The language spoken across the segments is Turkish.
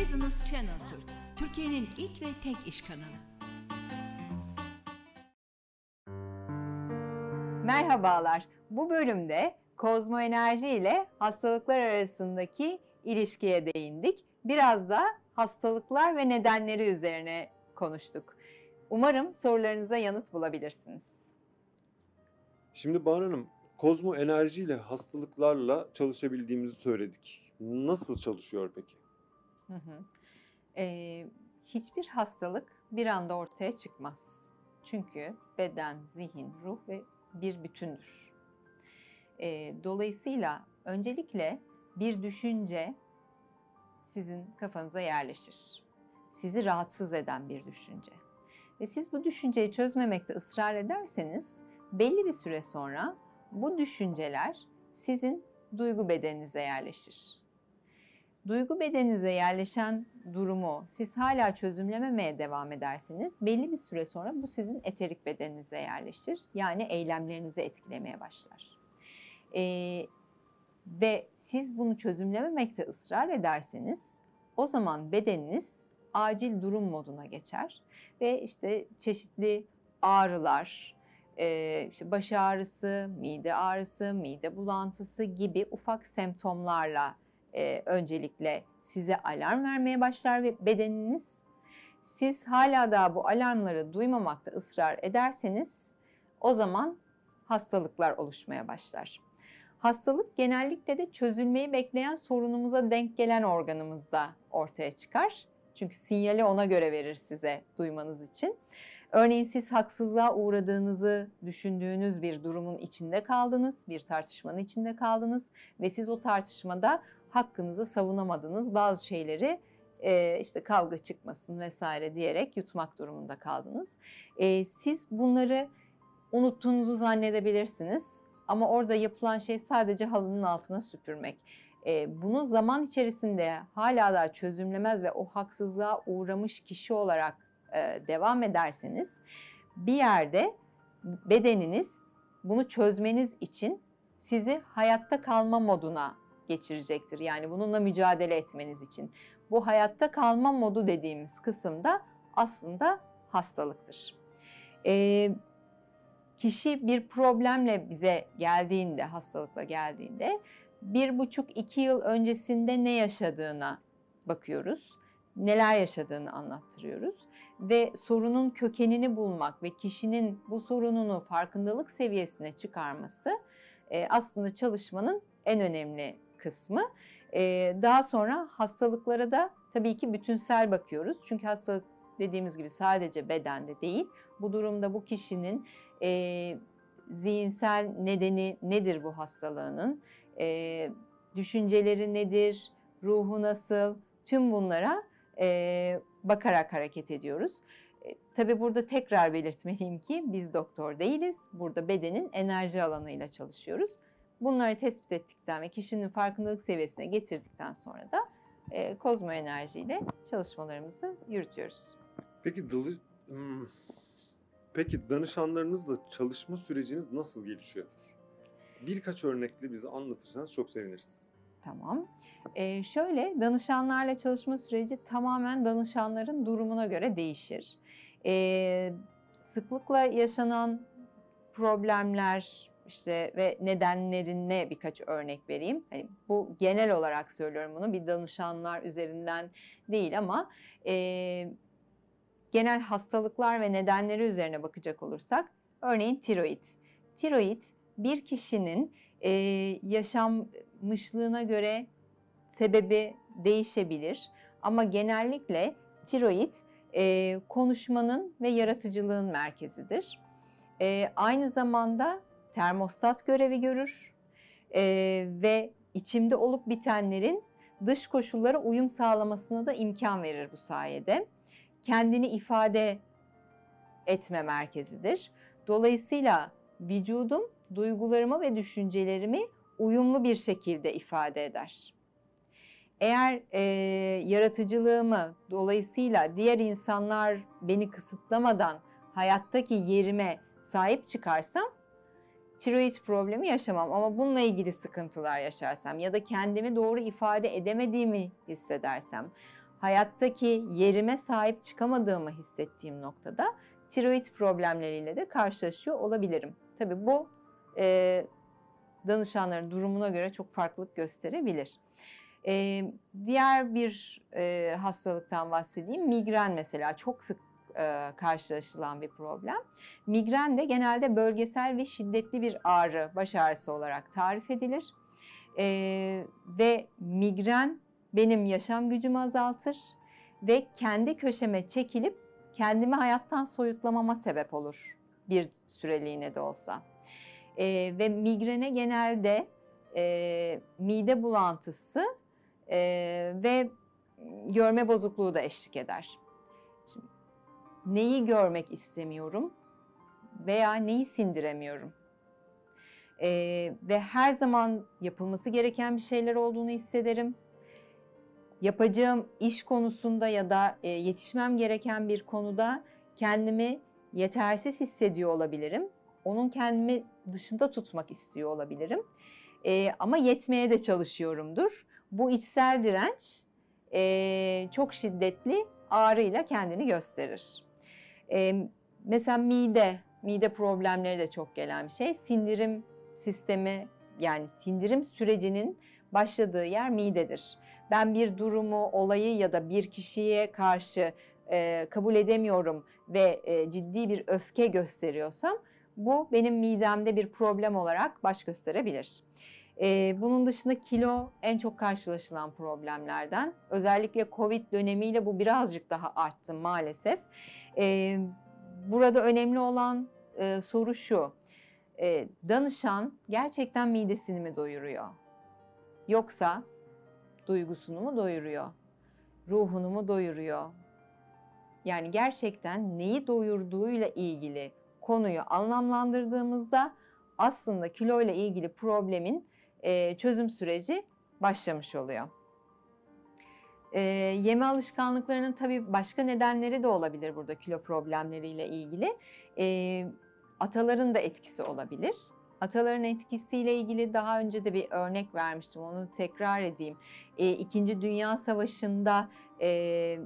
Business Channel Türk, Türkiye'nin ilk ve tek iş kanalı. Merhabalar. Bu bölümde kozmo enerji ile hastalıklar arasındaki ilişkiye değindik. Biraz da hastalıklar ve nedenleri üzerine konuştuk. Umarım sorularınıza yanıt bulabilirsiniz. Şimdi Bahar Hanım, kozmo enerjiyle hastalıklarla çalışabildiğimizi söyledik. Nasıl çalışıyor peki? Hı hı. Ee, hiçbir hastalık bir anda ortaya çıkmaz. Çünkü beden, zihin, ruh ve bir bütündür. Ee, dolayısıyla öncelikle bir düşünce sizin kafanıza yerleşir. Sizi rahatsız eden bir düşünce. Ve siz bu düşünceyi çözmemekte ısrar ederseniz belli bir süre sonra bu düşünceler sizin duygu bedeninize yerleşir. Duygu bedeninize yerleşen durumu siz hala çözümlememeye devam ederseniz belli bir süre sonra bu sizin eterik bedeninize yerleşir. Yani eylemlerinizi etkilemeye başlar. Ee, ve siz bunu çözümlememekte ısrar ederseniz o zaman bedeniniz acil durum moduna geçer ve işte çeşitli ağrılar, işte baş ağrısı, mide ağrısı, mide bulantısı gibi ufak semptomlarla e, öncelikle size alarm vermeye başlar ve bedeniniz siz hala daha bu alarmları duymamakta ısrar ederseniz o zaman hastalıklar oluşmaya başlar. Hastalık genellikle de çözülmeyi bekleyen sorunumuza denk gelen organımızda ortaya çıkar. Çünkü sinyali ona göre verir size duymanız için. Örneğin siz haksızlığa uğradığınızı düşündüğünüz bir durumun içinde kaldınız, bir tartışmanın içinde kaldınız ve siz o tartışmada hakkınızı savunamadınız. Bazı şeyleri e, işte kavga çıkmasın vesaire diyerek yutmak durumunda kaldınız. E, siz bunları unuttuğunuzu zannedebilirsiniz ama orada yapılan şey sadece halının altına süpürmek. E, bunu zaman içerisinde hala daha çözümlemez ve o haksızlığa uğramış kişi olarak e, devam ederseniz bir yerde bedeniniz bunu çözmeniz için sizi hayatta kalma moduna geçirecektir. Yani bununla mücadele etmeniz için. Bu hayatta kalma modu dediğimiz kısımda aslında hastalıktır. Ee, kişi bir problemle bize geldiğinde, hastalıkla geldiğinde bir buçuk iki yıl öncesinde ne yaşadığına bakıyoruz. Neler yaşadığını anlattırıyoruz ve sorunun kökenini bulmak ve kişinin bu sorununu farkındalık seviyesine çıkarması e, aslında çalışmanın en önemli kısmı. Daha sonra hastalıklara da tabii ki bütünsel bakıyoruz. Çünkü hastalık dediğimiz gibi sadece bedende değil. Bu durumda bu kişinin zihinsel nedeni nedir bu hastalığının, düşünceleri nedir, ruhu nasıl, tüm bunlara bakarak hareket ediyoruz. E, tabii burada tekrar belirtmeliyim ki biz doktor değiliz. Burada bedenin enerji alanıyla çalışıyoruz. Bunları tespit ettikten ve kişinin farkındalık seviyesine getirdikten sonra da e, kozmo enerjiyle çalışmalarımızı yürütüyoruz. Peki dalı, hmm, peki danışanlarınızla çalışma süreciniz nasıl gelişiyor? Birkaç örnekle bize anlatırsanız çok seviniriz. Tamam. Ee, şöyle danışanlarla çalışma süreci tamamen danışanların durumuna göre değişir. Ee, sıklıkla yaşanan problemler işte ve nedenlerine birkaç örnek vereyim. Hani bu genel olarak söylüyorum bunu bir danışanlar üzerinden değil ama e, genel hastalıklar ve nedenleri üzerine bakacak olursak örneğin tiroid. Tiroid bir kişinin e, yaşanmışlığına göre sebebi değişebilir ama genellikle tiroid e, konuşmanın ve yaratıcılığın merkezidir. E, aynı zamanda termostat görevi görür e, ve içimde olup bitenlerin dış koşullara uyum sağlamasına da imkan verir bu sayede. Kendini ifade etme merkezidir. Dolayısıyla vücudum duygularımı ve düşüncelerimi uyumlu bir şekilde ifade eder. Eğer e, yaratıcılığımı dolayısıyla diğer insanlar beni kısıtlamadan hayattaki yerime sahip çıkarsam tiroid problemi yaşamam ama bununla ilgili sıkıntılar yaşarsam ya da kendimi doğru ifade edemediğimi hissedersem hayattaki yerime sahip çıkamadığımı hissettiğim noktada tiroid problemleriyle de karşılaşıyor olabilirim. Tabii bu e, danışanların durumuna göre çok farklılık gösterebilir. E, diğer bir e, hastalıktan bahsedeyim. Migren mesela çok sık e, karşılaşılan bir problem. Migren de genelde bölgesel ve şiddetli bir ağrı, baş ağrısı olarak tarif edilir. E, ve migren benim yaşam gücümü azaltır ve kendi köşeme çekilip kendimi hayattan soyutlamama sebep olur bir süreliğine de olsa. E, ve migrene genelde e, mide bulantısı e, ve görme bozukluğu da eşlik eder. Neyi görmek istemiyorum veya neyi sindiremiyorum? E, ve her zaman yapılması gereken bir şeyler olduğunu hissederim. Yapacağım iş konusunda ya da e, yetişmem gereken bir konuda kendimi yetersiz hissediyor olabilirim. Onun kendimi dışında tutmak istiyor olabilirim. E, ama yetmeye de çalışıyorumdur. Bu içsel direnç e, çok şiddetli ağrıyla kendini gösterir. E, mesela mide, mide problemleri de çok gelen bir şey. Sindirim sistemi yani sindirim sürecinin başladığı yer midedir. Ben bir durumu, olayı ya da bir kişiye karşı e, kabul edemiyorum ve e, ciddi bir öfke gösteriyorsam bu benim midemde bir problem olarak baş gösterebilir. Ee, bunun dışında kilo en çok karşılaşılan problemlerden. Özellikle Covid dönemiyle bu birazcık daha arttı maalesef. Burada önemli olan soru şu. Danışan gerçekten midesini mi doyuruyor? Yoksa duygusunu mu doyuruyor? Ruhunu mu doyuruyor? Yani gerçekten neyi doyurduğuyla ilgili konuyu anlamlandırdığımızda aslında kilo ile ilgili problemin çözüm süreci başlamış oluyor. E, yeme alışkanlıklarının tabii başka nedenleri de olabilir burada kilo problemleriyle ilgili. E, ataların da etkisi olabilir. Ataların etkisiyle ilgili daha önce de bir örnek vermiştim. Onu tekrar edeyim. E, İkinci Dünya Savaşı'nda e,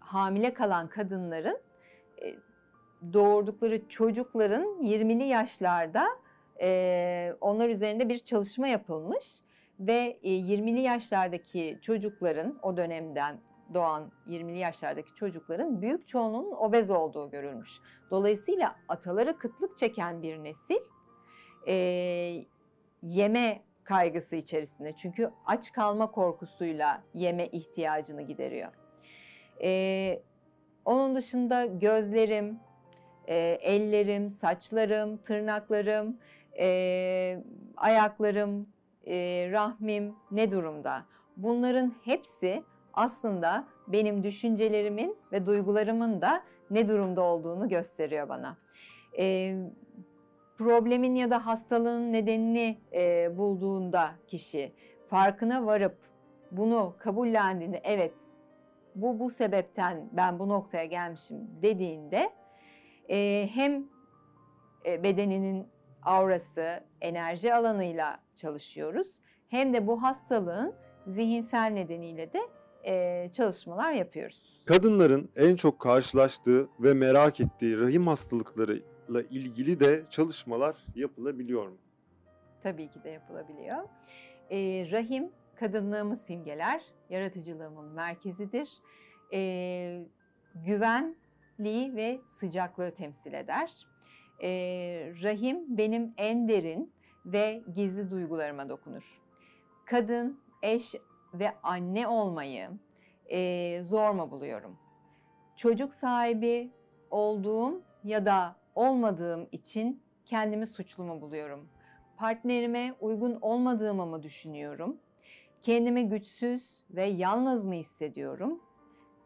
hamile kalan kadınların e, doğurdukları çocukların 20'li yaşlarda e, onlar üzerinde bir çalışma yapılmış ve e, 20'li yaşlardaki çocukların o dönemden doğan 20'li yaşlardaki çocukların büyük çoğunluğunun obez olduğu görülmüş. Dolayısıyla ataları kıtlık çeken bir nesil e, yeme kaygısı içerisinde. Çünkü aç kalma korkusuyla yeme ihtiyacını gideriyor. E, onun dışında gözlerim, e, ellerim, saçlarım, tırnaklarım, e, ayaklarım, e, rahmim ne durumda? Bunların hepsi aslında benim düşüncelerimin ve duygularımın da ne durumda olduğunu gösteriyor bana. E, problemin ya da hastalığın nedenini e, bulduğunda kişi farkına varıp bunu kabullendiğinde evet bu bu sebepten ben bu noktaya gelmişim dediğinde e, hem e, bedeninin aurası, enerji alanıyla çalışıyoruz. Hem de bu hastalığın zihinsel nedeniyle de e, çalışmalar yapıyoruz. Kadınların en çok karşılaştığı ve merak ettiği rahim hastalıklarıyla ilgili de çalışmalar yapılabiliyor mu? Tabii ki de yapılabiliyor. E, rahim kadınlığımı simgeler, yaratıcılığımın merkezidir. E, güvenliği ve sıcaklığı temsil eder. E, rahim benim en derin ve gizli duygularıma dokunur. Kadın, eş ve anne olmayı e, zor mu buluyorum? Çocuk sahibi olduğum ya da olmadığım için kendimi suçlu mu buluyorum? Partnerime uygun olmadığımı mı düşünüyorum? Kendimi güçsüz ve yalnız mı hissediyorum?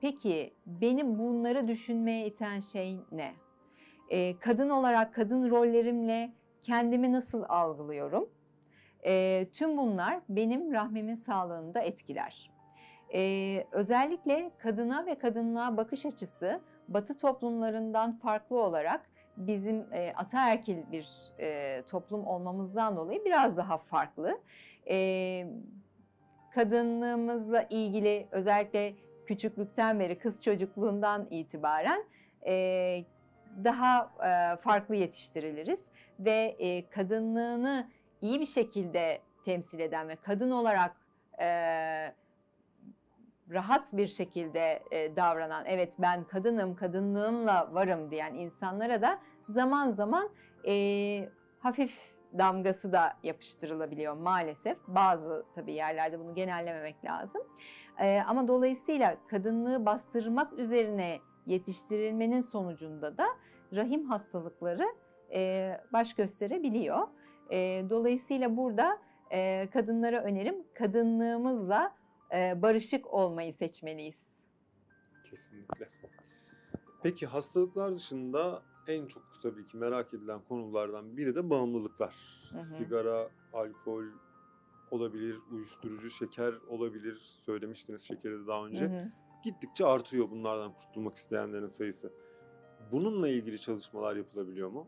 Peki beni bunları düşünmeye iten şey ne? Ee, kadın olarak kadın rollerimle kendimi nasıl algılıyorum? Ee, tüm bunlar benim rahmimin sağlığını da etkiler. Ee, özellikle kadına ve kadınlığa bakış açısı Batı toplumlarından farklı olarak bizim e, ataerkil bir e, toplum olmamızdan dolayı biraz daha farklı. E, kadınlığımızla ilgili özellikle küçüklükten beri kız çocukluğundan itibaren e, daha e, farklı yetiştiriliriz ve e, kadınlığını iyi bir şekilde temsil eden ve kadın olarak e, rahat bir şekilde davranan, evet ben kadınım, kadınlığımla varım diyen insanlara da zaman zaman hafif damgası da yapıştırılabiliyor maalesef. Bazı tabii yerlerde bunu genellememek lazım. Ama dolayısıyla kadınlığı bastırmak üzerine yetiştirilmenin sonucunda da rahim hastalıkları baş gösterebiliyor. Dolayısıyla burada kadınlara önerim kadınlığımızla barışık olmayı seçmeliyiz. Kesinlikle. Peki hastalıklar dışında en çok tabii ki merak edilen konulardan biri de bağımlılıklar. Hı hı. Sigara, alkol olabilir, uyuşturucu, şeker olabilir. Söylemiştiniz şekeri de daha önce. Hı hı. Gittikçe artıyor bunlardan kurtulmak isteyenlerin sayısı. Bununla ilgili çalışmalar yapılabiliyor mu?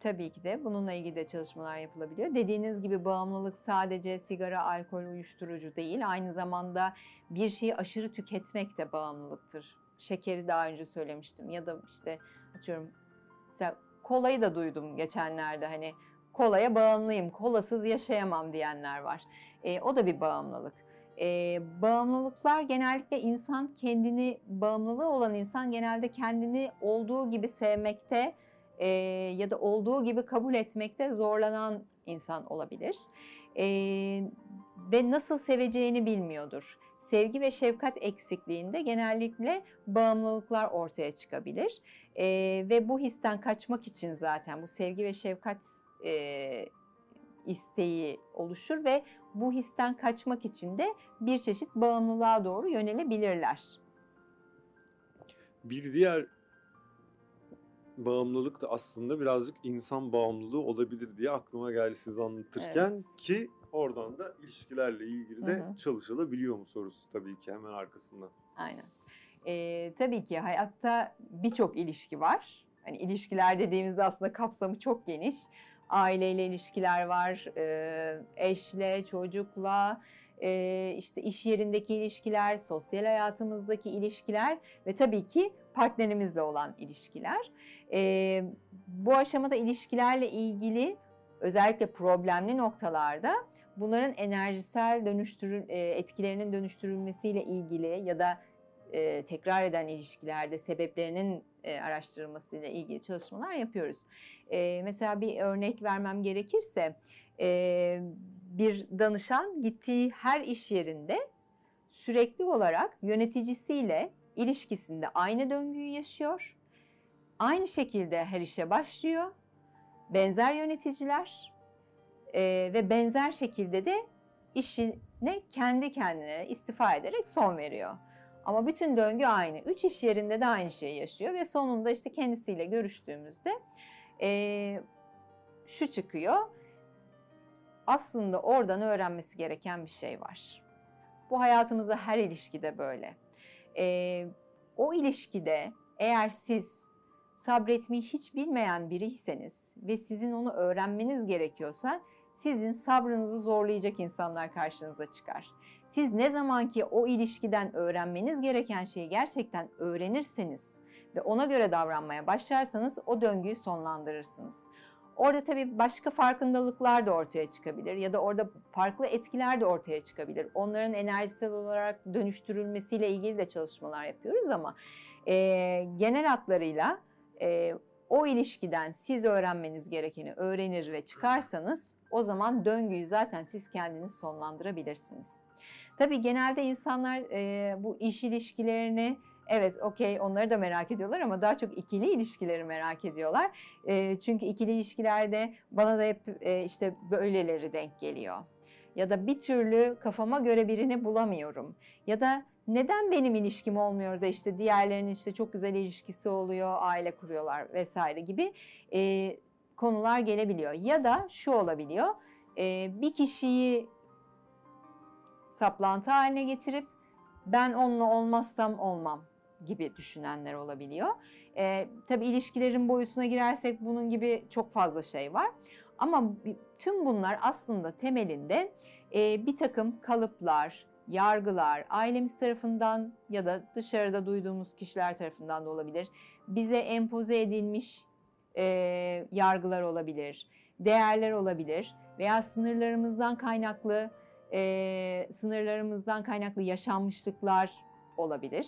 Tabii ki de bununla ilgili de çalışmalar yapılabiliyor. Dediğiniz gibi bağımlılık sadece sigara, alkol, uyuşturucu değil. Aynı zamanda bir şeyi aşırı tüketmek de bağımlılıktır. Şekeri daha önce söylemiştim ya da işte atıyorum mesela kolayı da duydum geçenlerde hani kolaya bağımlıyım, kolasız yaşayamam diyenler var. E, o da bir bağımlılık. E, bağımlılıklar genellikle insan kendini, bağımlılığı olan insan genelde kendini olduğu gibi sevmekte e, ya da olduğu gibi kabul etmekte zorlanan insan olabilir. E, ve nasıl seveceğini bilmiyordur. Sevgi ve şefkat eksikliğinde genellikle bağımlılıklar ortaya çıkabilir. E, ve bu histen kaçmak için zaten bu sevgi ve şefkat e, isteği oluşur ve bu histen kaçmak için de bir çeşit bağımlılığa doğru yönelebilirler. Bir diğer bağımlılık da aslında birazcık insan bağımlılığı olabilir diye aklıma geldi siz anlatırken ki oradan da ilişkilerle ilgili de Hı hı. çalışılabiliyor mu sorusu tabii ki hemen arkasından. Aynen. Ee, tabii ki hayatta birçok ilişki var. Hani ilişkiler dediğimizde aslında kapsamı çok geniş. Aileyle ilişkiler var, eşle, çocukla, işte iş yerindeki ilişkiler, sosyal hayatımızdaki ilişkiler ve tabii ki partnerimizle olan ilişkiler. Bu aşamada ilişkilerle ilgili özellikle problemli noktalarda bunların enerjisel dönüştürül etkilerinin dönüştürülmesiyle ilgili ya da tekrar eden ilişkilerde sebeplerinin e, araştırılmasıyla ilgili çalışmalar yapıyoruz. E, mesela bir örnek vermem gerekirse e, bir danışan gittiği her iş yerinde sürekli olarak yöneticisiyle ilişkisinde aynı döngüyü yaşıyor. Aynı şekilde her işe başlıyor. Benzer yöneticiler ve benzer şekilde de işine kendi kendine istifa ederek son veriyor. Ama bütün döngü aynı. Üç iş yerinde de aynı şeyi yaşıyor ve sonunda işte kendisiyle görüştüğümüzde e, şu çıkıyor. Aslında oradan öğrenmesi gereken bir şey var. Bu hayatımızda her ilişkide böyle. E, o ilişkide eğer siz sabretmeyi hiç bilmeyen biriyseniz ve sizin onu öğrenmeniz gerekiyorsa sizin sabrınızı zorlayacak insanlar karşınıza çıkar. Siz ne zaman ki o ilişkiden öğrenmeniz gereken şeyi gerçekten öğrenirseniz ve ona göre davranmaya başlarsanız o döngüyü sonlandırırsınız. Orada tabii başka farkındalıklar da ortaya çıkabilir ya da orada farklı etkiler de ortaya çıkabilir. Onların enerjisel olarak dönüştürülmesiyle ilgili de çalışmalar yapıyoruz ama e, genel hatlarıyla e, o ilişkiden siz öğrenmeniz gerekeni öğrenir ve çıkarsanız o zaman döngüyü zaten siz kendiniz sonlandırabilirsiniz. Tabii genelde insanlar e, bu iş ilişkilerini evet okey onları da merak ediyorlar ama daha çok ikili ilişkileri merak ediyorlar. E, çünkü ikili ilişkilerde bana da hep e, işte böyleleri denk geliyor. Ya da bir türlü kafama göre birini bulamıyorum. Ya da neden benim ilişkim olmuyor da işte diğerlerinin işte çok güzel ilişkisi oluyor, aile kuruyorlar vesaire gibi e, konular gelebiliyor. Ya da şu olabiliyor, e, bir kişiyi saplantı haline getirip ben onunla olmazsam olmam gibi düşünenler olabiliyor. E, tabii ilişkilerin boyutuna girersek bunun gibi çok fazla şey var. Ama tüm bunlar aslında temelinde e, bir takım kalıplar, yargılar, ailemiz tarafından ya da dışarıda duyduğumuz kişiler tarafından da olabilir. Bize empoze edilmiş e, yargılar olabilir, değerler olabilir veya sınırlarımızdan kaynaklı e, sınırlarımızdan kaynaklı yaşanmışlıklar olabilir.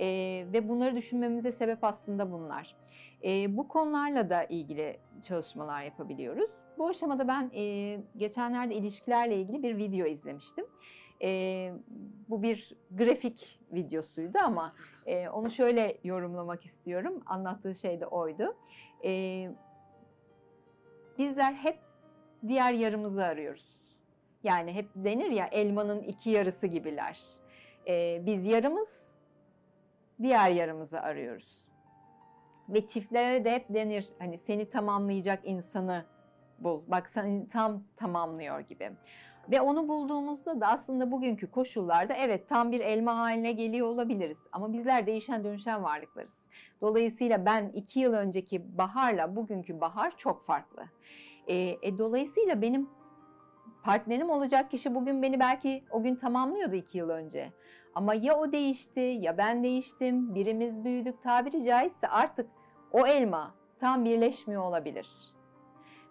E, ve bunları düşünmemize sebep aslında bunlar. E, bu konularla da ilgili çalışmalar yapabiliyoruz. Bu aşamada ben e, geçenlerde ilişkilerle ilgili bir video izlemiştim. E, bu bir grafik videosuydu ama e, onu şöyle yorumlamak istiyorum. Anlattığı şey de oydu. E, bizler hep diğer yarımızı arıyoruz. Yani hep denir ya elmanın iki yarısı gibiler. E, biz yarımız, diğer yarımızı arıyoruz. Ve çiftlere de hep denir hani seni tamamlayacak insanı bul. Bak seni tam tamamlıyor gibi. Ve onu bulduğumuzda da aslında bugünkü koşullarda evet tam bir elma haline geliyor olabiliriz. Ama bizler değişen dönüşen varlıklarız. Dolayısıyla ben iki yıl önceki baharla bugünkü bahar çok farklı. E, e, dolayısıyla benim partnerim olacak kişi bugün beni belki o gün tamamlıyordu iki yıl önce. Ama ya o değişti ya ben değiştim, birimiz büyüdük tabiri caizse artık o elma tam birleşmiyor olabilir.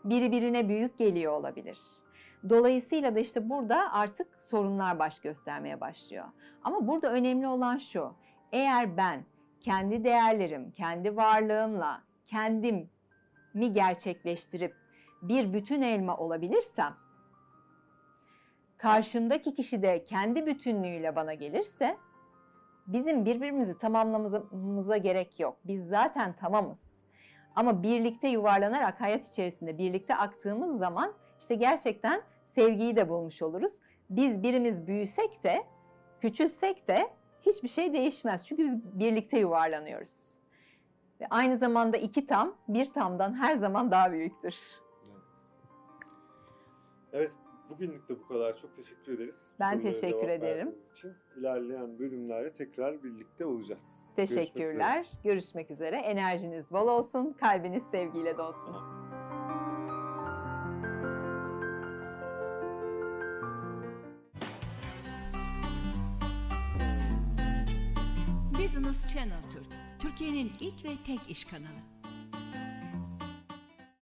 Biri birine büyük geliyor olabilir. Dolayısıyla da işte burada artık sorunlar baş göstermeye başlıyor. Ama burada önemli olan şu. Eğer ben kendi değerlerim, kendi varlığımla kendimi gerçekleştirip bir bütün elma olabilirsem karşımdaki kişi de kendi bütünlüğüyle bana gelirse bizim birbirimizi tamamlamamıza gerek yok. Biz zaten tamamız. Ama birlikte yuvarlanarak hayat içerisinde birlikte aktığımız zaman işte gerçekten sevgiyi de bulmuş oluruz. Biz birimiz büyüsek de, küçülsek de hiçbir şey değişmez. Çünkü biz birlikte yuvarlanıyoruz. Ve aynı zamanda iki tam, bir tamdan her zaman daha büyüktür. Evet. Evet, bugünlük de bu kadar. Çok teşekkür ederiz. Ben Sorulara teşekkür ederim. için. İlerleyen bölümlerde tekrar birlikte olacağız. Görüşmek üzere. Teşekkürler. Görüşmek üzere. Enerjiniz bol olsun, kalbiniz sevgiyle dolsun. Business Channel Türk, Türkiye'nin ilk ve tek iş kanalı.